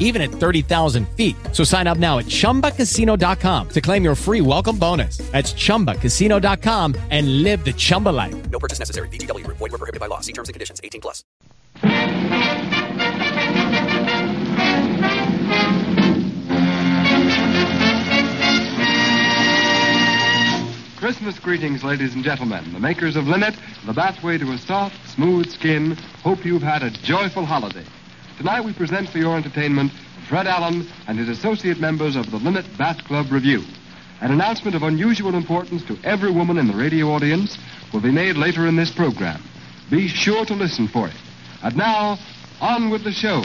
even at 30,000 feet. So sign up now at chumbacasino.com to claim your free welcome bonus. That's chumbacasino.com and live the Chumba life. No purchase necessary. VGW Group. Void were prohibited by law. See terms and conditions. 18 plus. Christmas greetings, ladies and gentlemen. The makers of Linit, the pathway to a soft, smooth skin, hope you've had a joyful holiday. Tonight we present for your entertainment Fred Allen and his associate members of the Linit Bath Club Revue. An announcement of unusual importance to every woman in the radio audience will be made later in this program. Be sure to listen for it. And now, on with the show.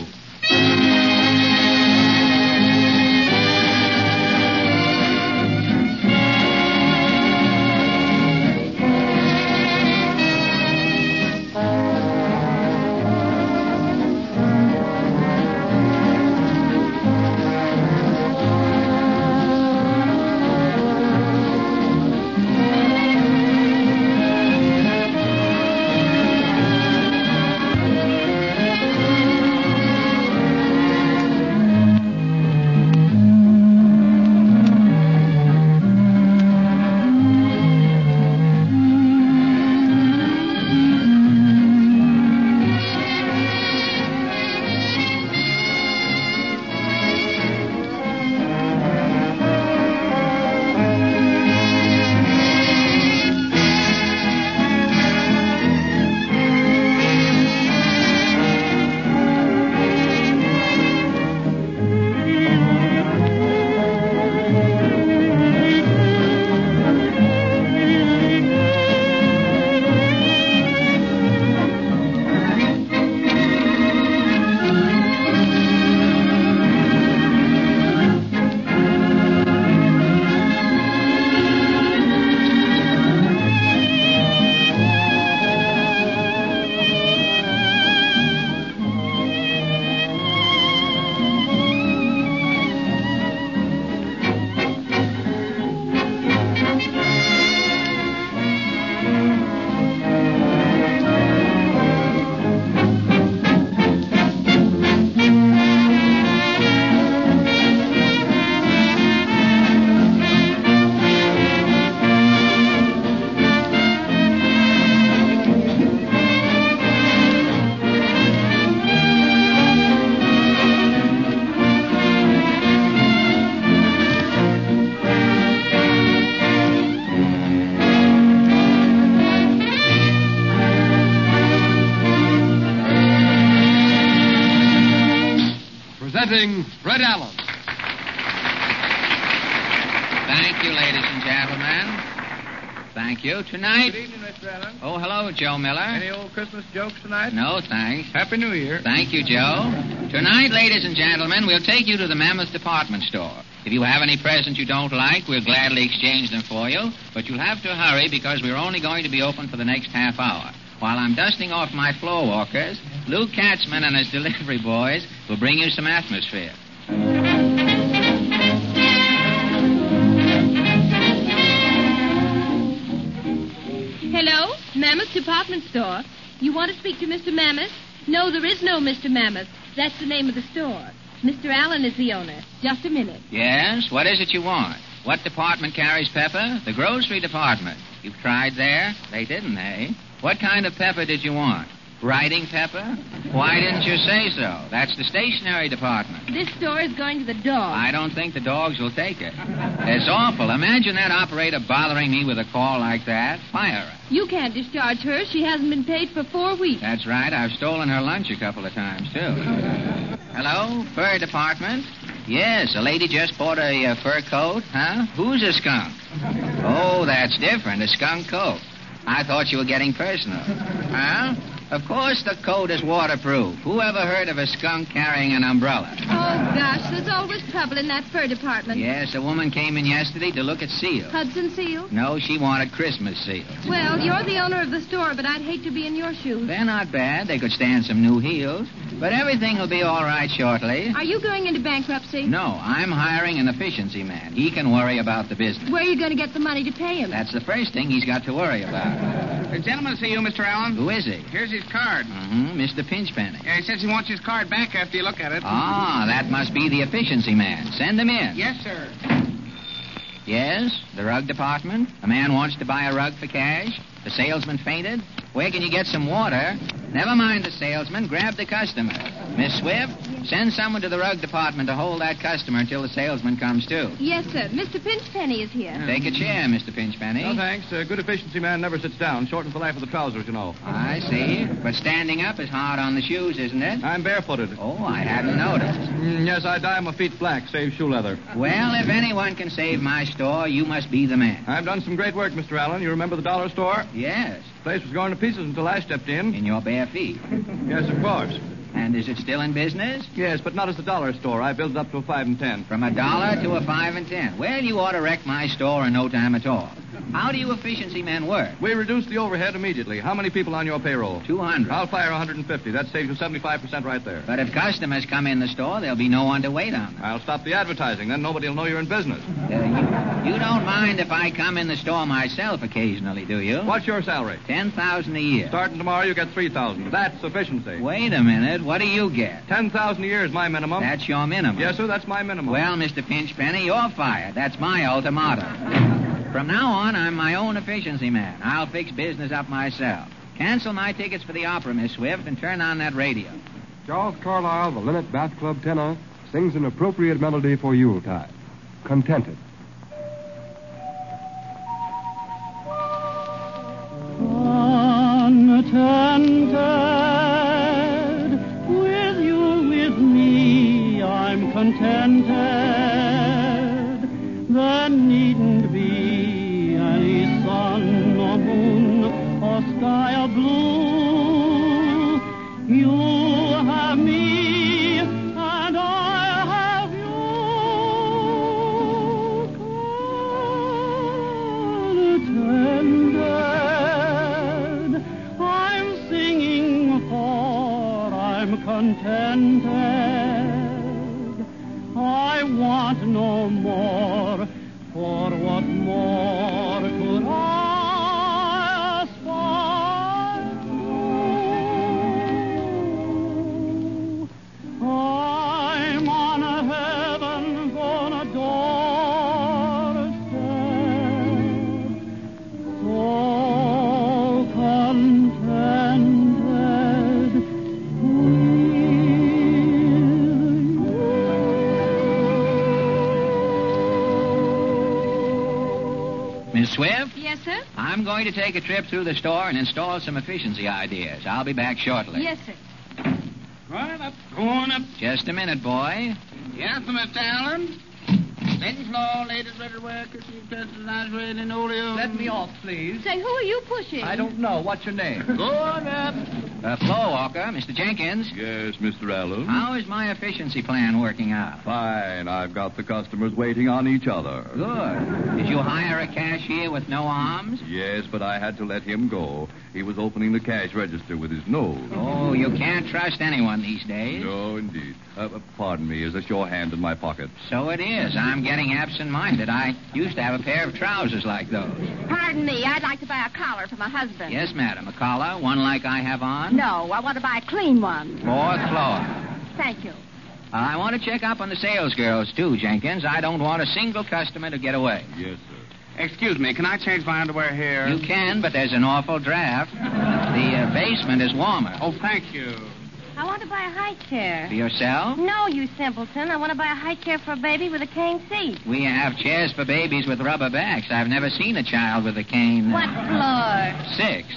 Presenting Fred Allen. Thank you, ladies and gentlemen. Thank you. Tonight. Good evening, Mr. Allen. Oh, hello, Joe Miller. Any old Christmas jokes tonight? No, thanks. Happy New Year. Thank you, Joe. Tonight, ladies and gentlemen, we'll take you to the Mammoth Department Store. If you have any presents you don't like, we'll gladly exchange them for you. But you'll have to hurry because we're only going to be open for the next half hour. While I'm dusting off my floor walkers, Lou Katzman and his delivery boys will bring you some atmosphere. Hello, Mammoth Department Store. You want to speak to Mr. Mammoth? No, there is no Mr. Mammoth. That's the name of the store. Mr. Allen is the owner. Just a minute. Yes? What is it you want? What department carries pepper? The grocery department. You've tried there? They didn't, eh? What kind of pepper did you want? Writing pepper? Why didn't you say so? That's the stationery department. This store is going to the dog. I don't think the dogs will take it. It's awful. Imagine that operator bothering me with a call like that. Fire her. You can't discharge her. She hasn't been paid for four weeks. That's right. I've stolen her lunch a couple of times, too. Hello, fur department? Yes, a lady just bought a uh, fur coat, huh? Who's a skunk? Oh, that's different. A skunk coat. I thought you were getting personal. Huh? Of course the coat is waterproof. Who ever heard of a skunk carrying an umbrella? Oh, gosh, there's always trouble in that fur department. Yes, a woman came in yesterday to look at seals. Hudson Seal? No, she wanted Christmas seals. Well, you're the owner of the store, but I'd hate to be in your shoes. They're not bad. They could stand some new heels. But everything will be all right shortly. Are you going into bankruptcy? No, I'm hiring an efficiency man. He can worry about the business. Where are you going to get the money to pay him? That's the first thing he's got to worry about. The gentleman see you, Mr. Allen. Who is he? Here's his card. Mm-hmm, Mr. Pinchpenny. Yeah, he says he wants his card back after you look at it. Ah, that must be the efficiency man. Send him in. Yes, sir. Yes, the rug department. A man wants to buy a rug for cash. The salesman fainted. Where can you get some water? Never mind the salesman. Grab the customer. Miss Swift, send someone to the rug department to hold that customer until the salesman comes to. Yes, sir. Mr. Pinchpenny is here. Take a chair, Mr. Pinchpenny. No, thanks. A good efficiency man never sits down. Shortens the life of the trousers, you know. I see. But standing up is hard on the shoes, isn't it? I'm barefooted. Oh, I hadn't noticed. Mm, yes, I dye my feet black, save shoe leather. Well, if anyone can save my store, you must be the man. I've done some great work, Mr. Allen. You remember the dollar store? Yes, The place was going to pieces until I stepped in. in your bare feet. Yes, of course. And is it still in business? Yes, but not as the dollar store. I built it up to a five and ten. From a dollar to a five and ten. Well, you ought to wreck my store in no time at all. How do you efficiency men work? We reduce the overhead immediately. How many people on your payroll? 200. I'll fire 150. That saves you 75% right there. But if customers come in the store, there'll be no one to wait on them. I'll stop the advertising. Then nobody will know you're in business. Uh, you, you don't mind if I come in the store myself occasionally, do you? What's your salary? Ten thousand a year. Starting tomorrow, you get 3000 That's efficiency. Wait a minute. What do you get? 10000 a year is my minimum. That's your minimum. Yes, sir, that's my minimum. Well, Mr. Pinchpenny, you're fired. That's my ultimatum. From now on, I'm my own efficiency man. I'll fix business up myself. Cancel my tickets for the opera, Miss Swift, and turn on that radio. Charles Carlyle, the Linit Bath Club tenor, sings an appropriate melody for Yuletide. Contented. Contented with you, with me, I'm contented. There needn't I'm going to take a trip through the store and install some efficiency ideas. I'll be back shortly. Yes, sir. Going up, going up. Just a minute, boy. Yes, Mr. Allen. Second floor, latest better workers, you just nice red and. Let me off, please. Say, who are you pushing? I don't know. What's your name? Going up. Uh, floor walker, Mr. Jenkins. Yes, Mr. Allen. How is my efficiency plan working out? Fine. I've got the customers waiting on each other. Good. Did you hire a cashier with no arms? Yes, but I had to let him go. He was opening the cash register with his nose. Oh, you can't trust anyone these days. No, indeed. Uh, uh, pardon me. Is this your hand in my pocket? So it is. I'm getting absent-minded. I used to have a pair of trousers like those. Pardon me, I'd like to buy a collar for my husband. Yes, madam. A collar, one like I have on. No, I want to buy a clean one. Fourth floor. Thank you. Uh, I want to check up on the sales girls, too, Jenkins. I don't want a single customer to get away. Yes, sir. Excuse me, can I change my underwear here? You can, but there's an awful draft. The uh, basement is warmer. Oh, thank you. I want to buy a high chair. For yourself? No, you simpleton. I want to buy a high chair for a baby with a cane seat. We have chairs for babies with rubber backs. I've never seen a child with a cane. Uh, what floor? Six.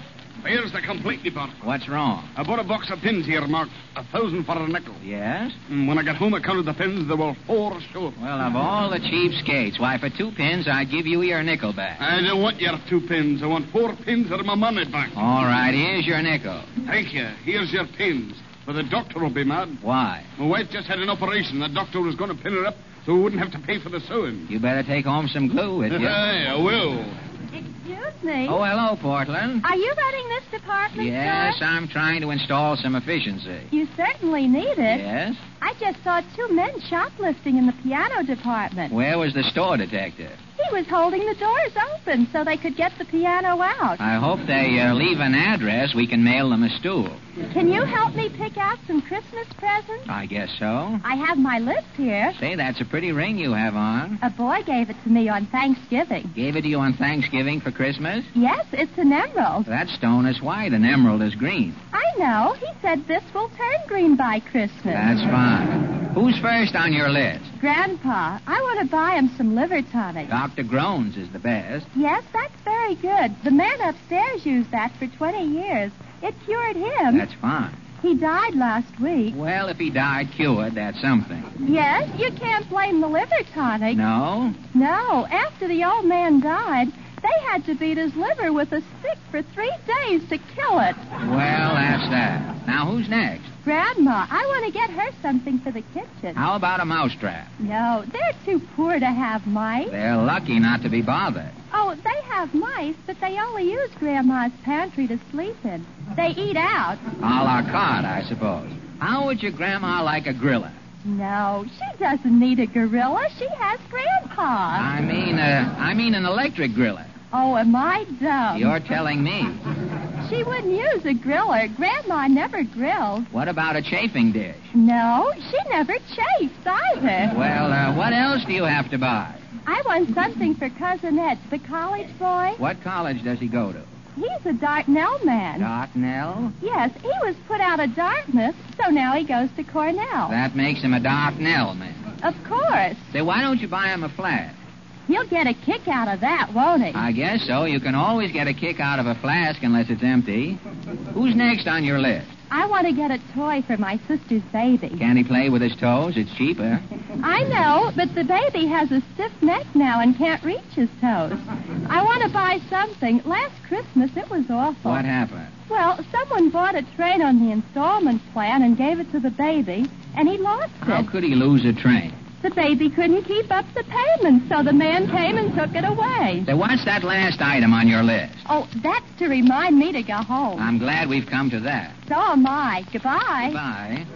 Here's the complete department. What's wrong? I bought a box of pins here marked a thousand for a nickel. Yes? And when I got home, I counted the pins. There were four short. Well, of all the cheapskates, why, for two pins, I'd give you your nickel back. I don't want your two pins. I want four pins out of my money back. All right, here's your nickel. Thank you. Here's your pins. But the doctor will be mad. Why? My wife just had an operation. The doctor was going to pin her up so we wouldn't have to pay for the sewing. You better take home some glue with you. Hey, I will. Excuse me. Oh, hello, Portland. Are you running this department Yes, store? I'm trying to install some efficiency. You certainly need it. Yes? I just saw two men shoplifting in the piano department. Where was the store detective? He was holding the doors open so they could get the piano out. I hope they uh, leave an address. We can mail them a stool. Can you help me pick out some Christmas presents? I guess so. I have my list here. Say, that's a pretty ring you have on. A boy gave it to me on Thanksgiving. Gave it to you on Thanksgiving for Christmas? Yes, it's an emerald. That stone is white and emerald is green. I know. He said this will turn green by Christmas. That's fine. Who's first on your list? Grandpa, I want to buy him some liver tonic. Dr. Groans is the best. Yes, that's very good. The man upstairs used that for 20 years. It cured him. That's fine. He died last week. Well, if he died cured, that's something. Yes, you can't blame the liver tonic. No? No, after the old man died, they had to beat his liver with a stick for three days to kill it. Well, that's that. Now, who's next? Grandma, I want to get her something for the kitchen. How about a mousetrap? No, they're too poor to have mice. They're lucky not to be bothered. Oh, they have mice, but they only use Grandma's pantry to sleep in. They eat out. A la carte, I suppose. How would your grandma like a griller? No, she doesn't need a gorilla. She has Grandpa. I mean, uh, I mean an electric griller. Oh, am I dumb? You're telling me. She wouldn't use a griller. Grandma never grills. What about a chafing dish? No, she never chafes either. Well, uh, what else do you have to buy? I want something for Cousin Ed, the college boy. What college does he go to? He's a Dartnell man. Dartnell? Yes, he was put out of Dartmouth, so now he goes to Cornell. That makes him a Dartnell man. Of course. Say, why don't you buy him a flat? He'll get a kick out of that, won't he? I guess so. You can always get a kick out of a flask unless it's empty. Who's next on your list? I want to get a toy for my sister's baby. Can he play with his toes? It's cheaper. I know, but the baby has a stiff neck now and can't reach his toes. I want to buy something. Last Christmas, it was awful. What happened? Well, someone bought a train on the installment plan and gave it to the baby, and he lost it. How could he lose a train? The baby couldn't keep up the payment, so the man came and took it away. Say, what's that last item on your list? Oh, that's to remind me to go home. I'm glad we've come to that. So am I. Goodbye. Goodbye.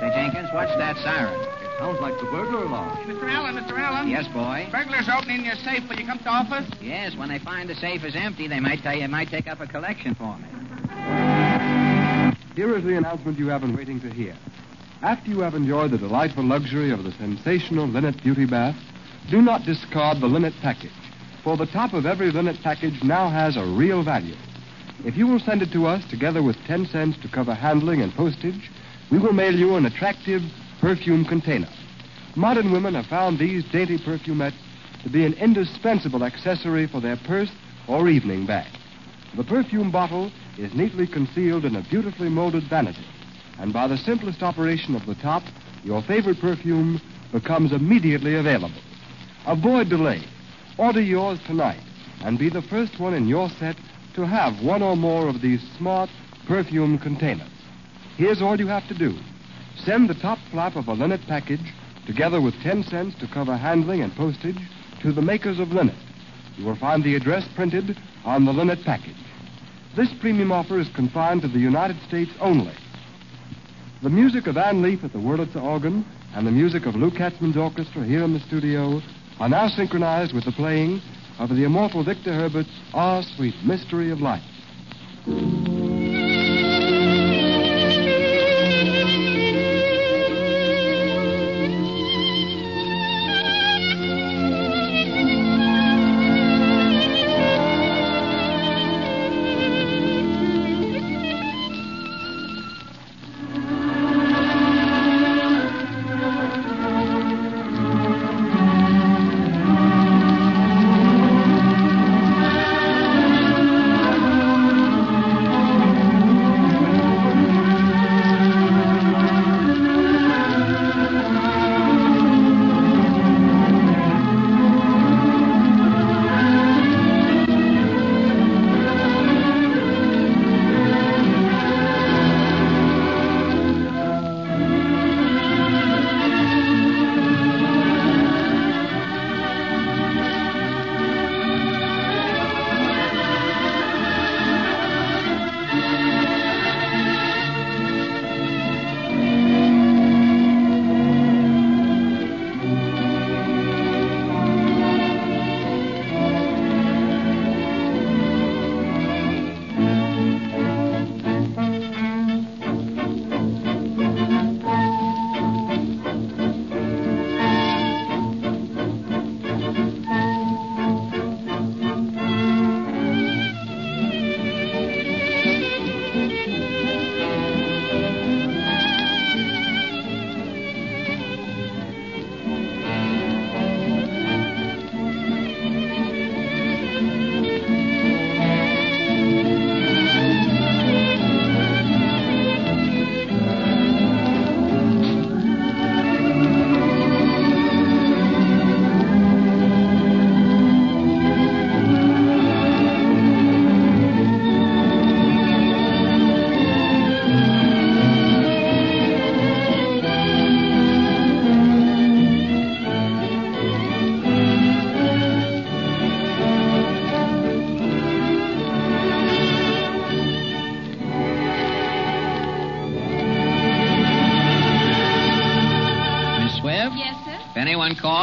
Say, Jenkins, what's that siren? Sounds like the burglar alarm. Mr. Allen, Mr. Allen. Yes, boy. Burglars opening your safe when you come to office? Yes, when they find the safe is empty, they might tell you, might take up a collection for me. Here is the announcement you have been waiting to hear. After you have enjoyed the delightful luxury of the sensational Linit Beauty Bath, do not discard the Linit package, for the top of every Linit package now has a real value. If you will send it to us together with 10 cents to cover handling and postage, we will mail you an attractive perfume container. Modern women have found these dainty perfumettes to be an indispensable accessory for their purse or evening bag. The perfume bottle is neatly concealed in a beautifully molded vanity, and by the simplest operation of the top, your favorite perfume becomes immediately available. Avoid delay. Order yours tonight and be the first one in your set to have one or more of these smart perfume containers. Here's all you have to do. Send the top flap of a Linit package, together with 10 cents to cover handling and postage, to the makers of Linit. You will find the address printed on the Linit package. This premium offer is confined to the United States only. The music of Ann Leaf at the Wurlitzer organ and the music of Lou Katzman's orchestra here in the studio are now synchronized with the playing of the immortal Victor Herbert's Ah, Sweet Mystery of Life.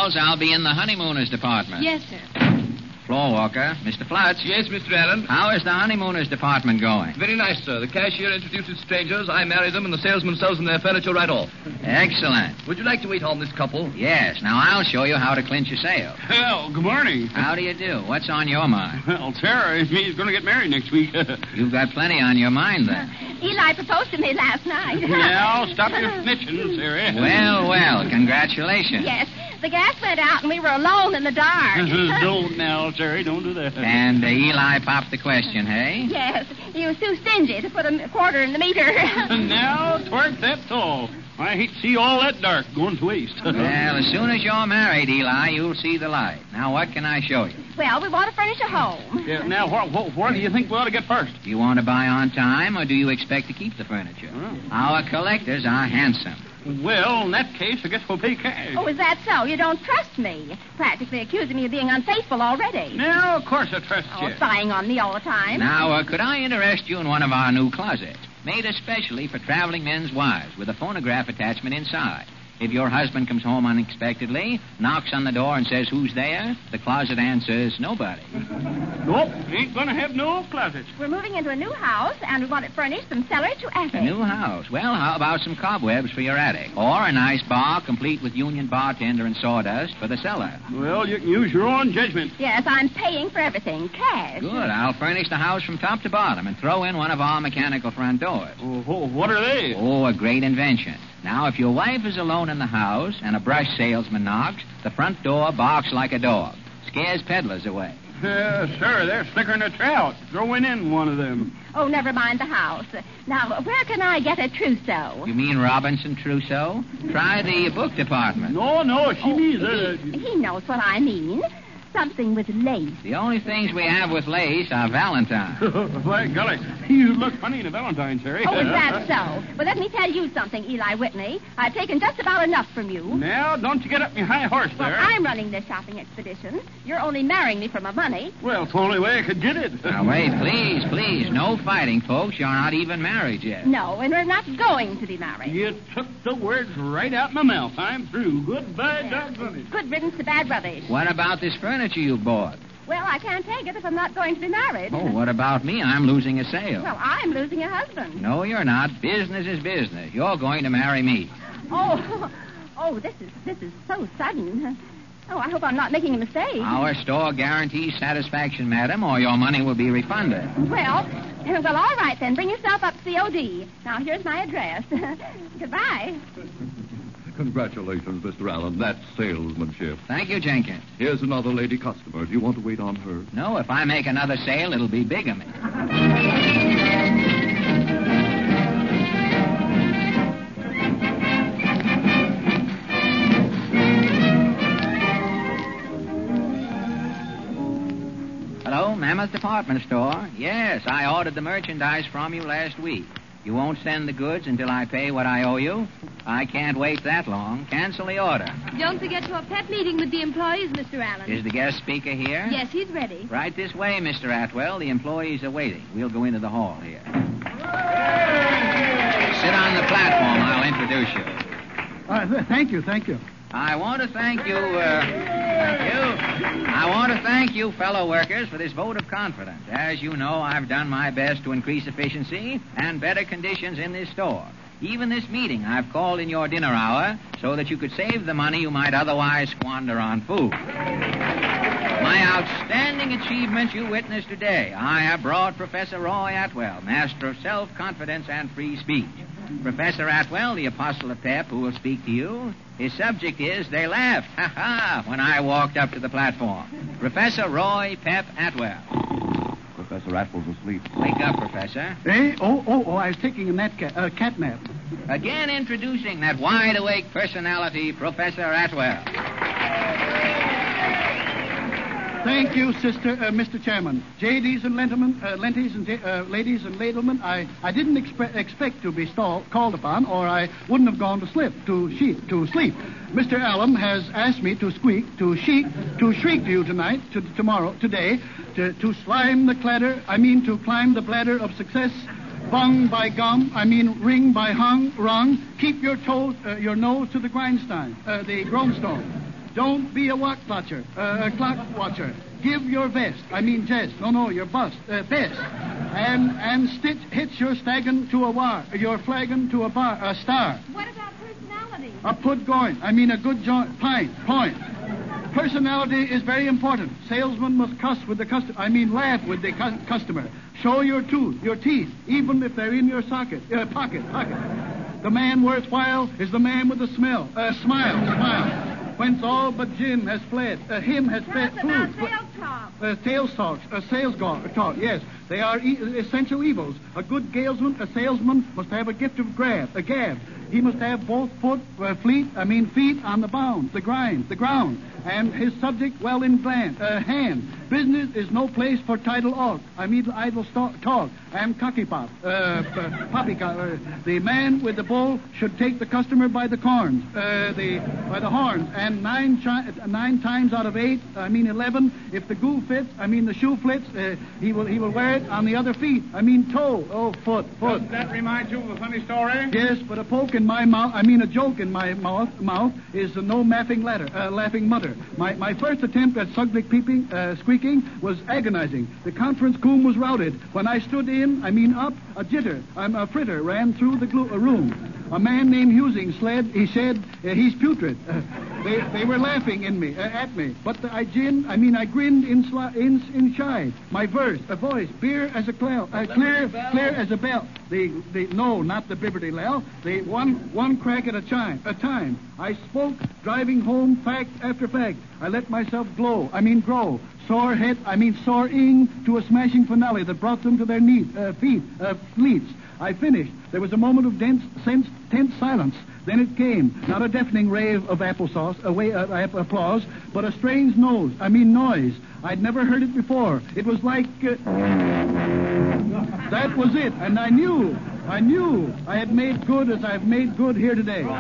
One calls, I'll be in the honeymooners department. Yes, sir. Floor walker, Mr. Flutz. Yes, Mr. Allen. How is the honeymooners department going? Very nice, sir. The cashier introduces strangers, I marry them, and the salesman sells them their furniture right off. Excellent. Would you like to wait on this couple? Yes. Now I'll show you how to clinch a sale. Well, good morning. How do you do? What's on your mind? Well, Sarah is me is going to get married next week. You've got plenty on your mind then. Eli proposed to me last night. now, stop your snitching, Sarah. Well, well, congratulations. Yes. The gas went out and we were alone in the dark. don't now, Sarah. Don't do that. And uh, Eli popped the question, hey? yes. He was too stingy to put a quarter in the meter. now, twerk that tall. I hate to see all that dark going to waste. well, as soon as you're married, Eli, you'll see the light. Now, what can I show you? well, we want to furnish a home. Yeah, now, what, what, what do you think we ought to get first? Do you want to buy on time, or do you expect to keep the furniture? Our collectors are handsome. Well, in that case, I guess we'll pay cash. Oh, is that so? You don't trust me. Practically accusing me of being unfaithful already. No, of course I trust Oh, you. spying on me all the time. Now, uh, could I interest you in one of our new closets? Made especially for traveling men's wives, with a phonograph attachment inside. If your husband comes home unexpectedly, knocks on the door and says, Who's there? The closet answers, Nobody. Nope, ain't going to have no closets. We're moving into a new house, and we want it furnished from cellar to attic. A new house. Well, how about some cobwebs for your attic? Or a nice bar complete with union bartender and sawdust for the cellar. Well, you can use your own judgment. Yes, I'm paying for everything. Cash. Good. I'll furnish the house from top to bottom and throw in one of our mechanical front doors. Oh, what are they? Oh, a great invention. Now, if your wife is alone in the house and a brush salesman knocks, the front door barks like a dog. Scares peddlers away. Uh, sir, they're slicker than a trout. Throwing in one of them. Oh, never mind the house. Now, where can I get a trousseau? You mean Robinson Trousseau? Try the book department. No, no, she means... Uh, He knows what I mean. Something with lace. The only things we have with lace are Valentine's. By golly, you look funny in a Valentine's, Harry. Oh, is that so? Well, let me tell you something, Eli Whitney. I've taken just about enough from you. Now, don't you get up your high horse Well, there. I'm running this shopping expedition. You're only marrying me for my money. Well, it's the only way I could get it. Now, wait, please, please. No fighting, folks. You're not even married yet. No, and we're not going to be married. You took the words right out my mouth. I'm through. Goodbye, doggone it. Good riddance to bad rubbish. What about this furniture you bought? Well, I can't take it if I'm not going to be married. Oh, what about me? I'm losing a sale. Well, I'm losing a husband. No, you're not. Business is business. You're going to marry me. Oh, oh, this is this is so sudden. Oh, I hope I'm not making a mistake. Our store guarantees satisfaction, madam, or your money will be refunded. Well, eh, well, all right then. Bring yourself up to the OD. Now, here's my address. Goodbye. Congratulations, Mr. Allen. That's salesmanship. Thank you, Jenkins. Here's another lady customer. Do you want to wait on her? No, if I make another sale, it'll be bigamy. Hello, Mammoth Department Store. Yes, I ordered the merchandise from you last week. You won't send the goods until I pay what I owe you? I can't wait that long. Cancel the order. Don't forget your pep meeting with the employees, Mr. Allen. Is the guest speaker here? Yes, he's ready. Right this way, Mr. Atwell. The employees are waiting. We'll go into the hall here. Sit on the platform. I'll introduce you. Uh, th- thank you, thank you. I want to thank you, uh, you. I want to thank you, fellow workers, for this vote of confidence. As you know, I've done my best to increase efficiency and better conditions in this store. Even this meeting I've called in your dinner hour so that you could save the money you might otherwise squander on food. My outstanding achievements you witnessed today. I have brought Professor Roy Atwell, master of self-confidence and free speech. Professor Atwell, the apostle of pep, who will speak to you. His subject is They Laughed, ha ha, when I walked up to the platform. Professor Roy Pep Atwell. Professor Atwell's asleep. Wake up, Professor. Eh? Oh, oh, oh, I was taking a nap ca- uh, cat nap. Again introducing that wide awake personality, Professor Atwell. Thank you, sister, uh, Mr. Chairman. JDs and gentlemen, uh, lenties and uh, ladies and ladlemen, I, I didn't expe- expect to be stall- called upon, or I wouldn't have gone to sleep. To sheep, to sleep. Mr. Allen has asked me to squeak, to shriek, to shriek to you tonight, to tomorrow, today, to, to slime the cladder. I mean to climb the bladder of success. Bung by gum, I mean ring by hung, rung. Keep your toes, uh, your nose to the grindstone, uh, the grindstone. Don't be a watch watcher, uh, a clock watcher. Give your vest, I mean jest, no, no, your bust, uh, best. And and stitch, hitch your staggin to a war, your flagon to a bar, a star. What about personality? A put going, I mean a good joint, pint, point. Personality is very important. Salesman must cuss with the customer. I mean, laugh with the cu- customer. Show your tooth, your teeth, even if they're in your socket, uh, pocket, pocket. The man worthwhile is the man with the smell, uh, smile, smile. Whence all but Jim has fled, uh, him has fled. Tell us about food, sales talk. uh, sales talk, uh, sales talk, yes. They are e- essential evils. A good salesman, a salesman must have a gift of grab, a gab. He must have both foot, uh, fleet, I mean feet on the bound, the grind, the ground, and his subject well in gland, uh, hand. Business is no place for tidal talk. I mean idle sto- talk. and cocky pop, uh, uh, poppycock. Uh, the man with the bull should take the customer by the corns, uh, the by the horns, and nine chi- nine times out of eight, I mean eleven, if the goo fits, I mean the shoe fits, uh, he will he will wear it on the other feet. I mean toe, oh foot, foot. Doesn't that remind you of a funny story? Yes, but a poke in my mouth, I mean a joke in my mouth, mouth is a no laughing letter, uh, laughing mutter. My, my first attempt at Suglik peeping, uh, squeaking was agonizing. The conference coom was routed. When I stood in, I mean up, a jitter, I'm a fritter ran through the glu- uh, room. A man named Husing sled, he said, uh, he's putrid. Uh, they, they were laughing in me, uh, at me. But the, I gin, I mean I grinned in, sli- in, inside. My verse, a voice, beer as a cloud, uh, clear, clear as a bell. The, the, no, not the Bibberty Lel. The one, one crack at a time, a time. I spoke, driving home fact after fact. I let myself glow, I mean grow. Sore hit, I mean soaring to a smashing finale that brought them to their knees, uh, feet, uh, fleets. I finished. There was a moment of dense, sense, tense silence. Then it came, not a deafening rave of applesauce, a way, uh, applause, but a strange nose, I mean noise. I'd never heard it before. It was like. Uh, that was it, and I knew, I knew I had made good as I've made good here today. You're a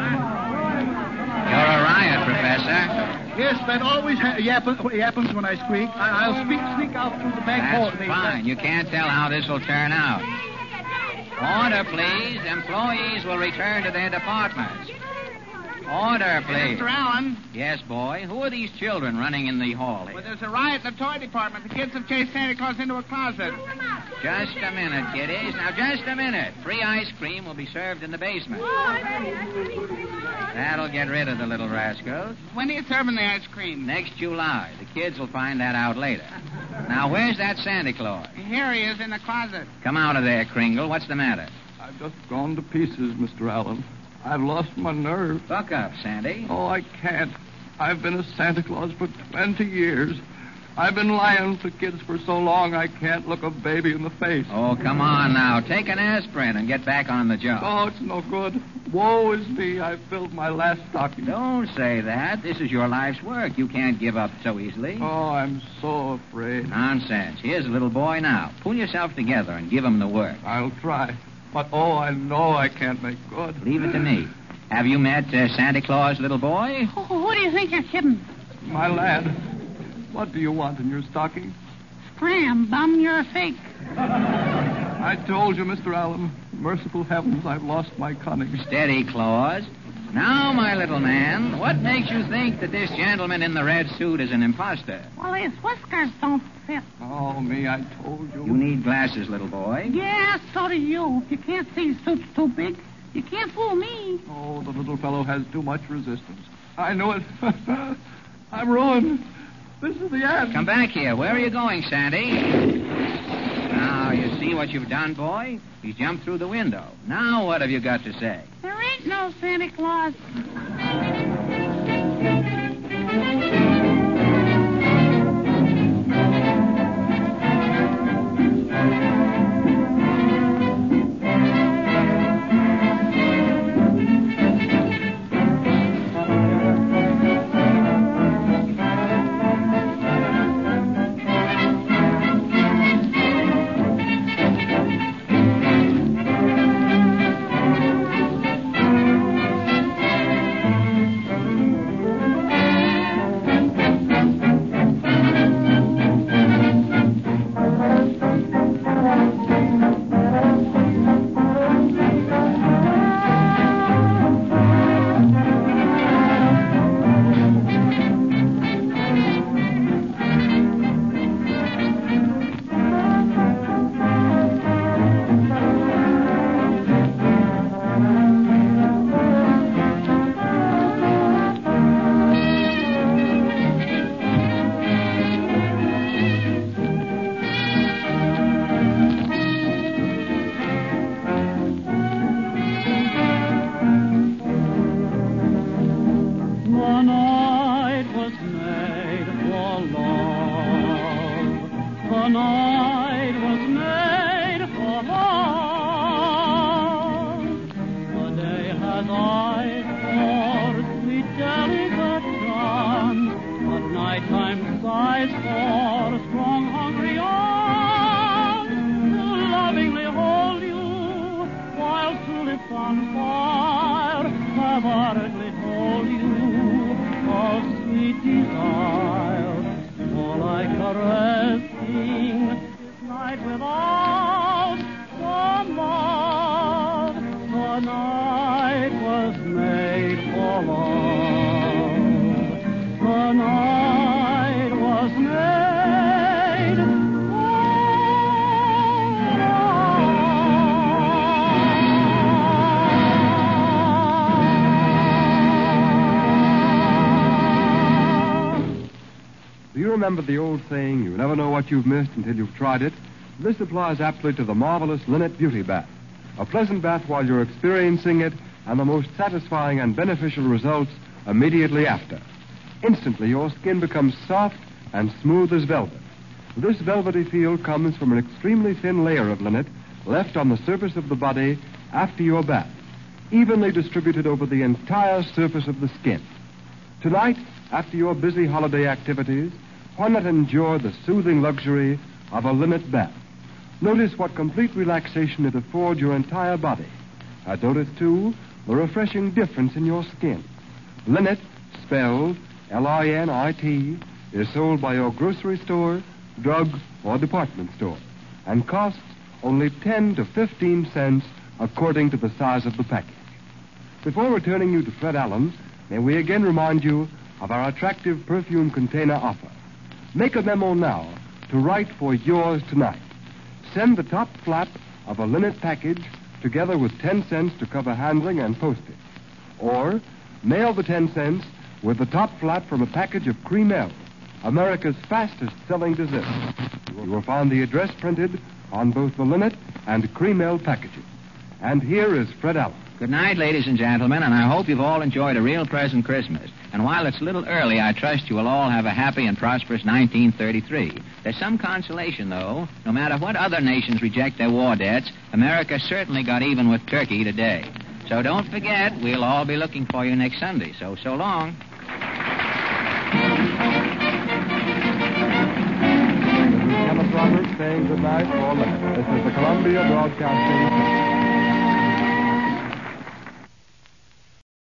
riot, Professor. Yes, that always ha- yappens, happens when I squeak. I- I'll speak, sneak out through the back That's door. The- fine. You can't tell how this will turn out. Order, please. Employees will return to their departments. Order, please. Mr. Allen, Yes, boy. Who are these children running in the hall well, there's a riot in the toy department. The kids have chased Santa Claus into a closet. Just a minute, kiddies. Now, just a minute. Free ice cream will be served in the basement. That'll get rid of the little rascals. When are you serving the ice cream? Next July. The kids will find that out later. Now, where's that Santa Claus? Here he is in the closet. Come out of there, Kringle. What's the matter? I've just gone to pieces, Mr. Allen. I've lost my nerve. Buck up, Sandy. Oh, I can't. I've been a Santa Claus for 20 years. I've been lying to kids for so long I can't look a baby in the face. Oh, come on now. Take an aspirin and get back on the job. Oh, it's no good. Woe is me. I've filled my last stocking. Don't say that. This is your life's work. You can't give up so easily. Oh, I'm so afraid. Nonsense. Here's a little boy now. Pull yourself together and give him the work. I'll try. But oh, I know I can't make good. Leave it to me. Have you met uh, Santa Claus, little boy? Who, who do you think you're kidding? My lad, what do you want in your stocking? Scram, bum, you're a fake. I told you, Mr. Allen. Merciful heavens, I've lost my cunning. Steady, Claus. Now, my little man, what makes you think that this gentleman in the red suit is an imposter? Well, his whiskers don't fit. Oh, me, I told you. You need glasses, little boy. Yeah, so do you. If you can't see his suit's too big, you can't fool me. Oh, the little fellow has too much resistance. I know it. I'm ruined. This is the end. Come back here. Where are you going, Sandy? Now, you see what you've done, boy? He's jumped through the window. Now, what have you got to say? There ain't no Santa Claus. the night was made for love. The day has eyes for sweet delicate dawn, but nighttime sighs for strong hungry arms to lovingly hold you, while tulips on fire have ardently told you of sweet desire, more like a Remember the old saying, you never know what you've missed until you've tried it? This applies aptly to the marvelous Linit Beauty Bath. A pleasant bath while you're experiencing it, and the most satisfying and beneficial results immediately after. Instantly, your skin becomes soft and smooth as velvet. This velvety feel comes from an extremely thin layer of linit left on the surface of the body after your bath, evenly distributed over the entire surface of the skin. Tonight, after your busy holiday activities, why not enjoy the soothing luxury of a linit bath? Notice what complete relaxation it affords your entire body. And notice, too, the refreshing difference in your skin. Linit, spelled L-I-N-I-T, is sold by your grocery store, drug, or department store, and costs only 10 to 15 cents according to the size of the package. Before returning you to Fred Allen, may we again remind you of our attractive perfume container offer. Make a memo now to write for yours tonight. Send the top flap of a linit package together with 10 cents to cover handling and postage. Or mail the 10 cents with the top flap from a package of Kre-Mel, America's fastest selling dessert. You will find the address printed on both the linit and Kre-Mel packages. And here is Fred Allen. Good night, ladies and gentlemen, and I hope you've all enjoyed a real pleasant Christmas. And while it's a little early, I trust you will all have a happy and prosperous 1933. There's some consolation, though. No matter what other nations reject their war debts, America certainly got even with Turkey today. So don't forget, we'll all be looking for you next Sunday. So, so long. Saying goodnight for This is the Columbia Broadcasting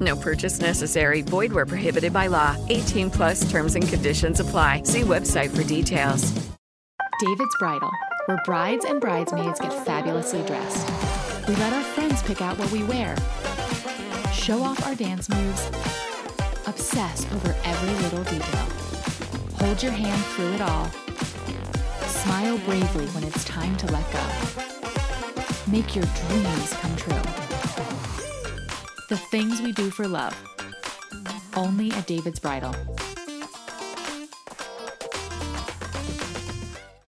No purchase necessary. Void where prohibited by law. 18 plus terms and conditions apply. See website for details. David's Bridal, where brides and bridesmaids get fabulously dressed. We let our friends pick out what we wear, show off our dance moves, obsess over every little detail, hold your hand through it all, smile bravely when it's time to let go. Make your dreams come true. The things we do for love. Only at David's Bridal.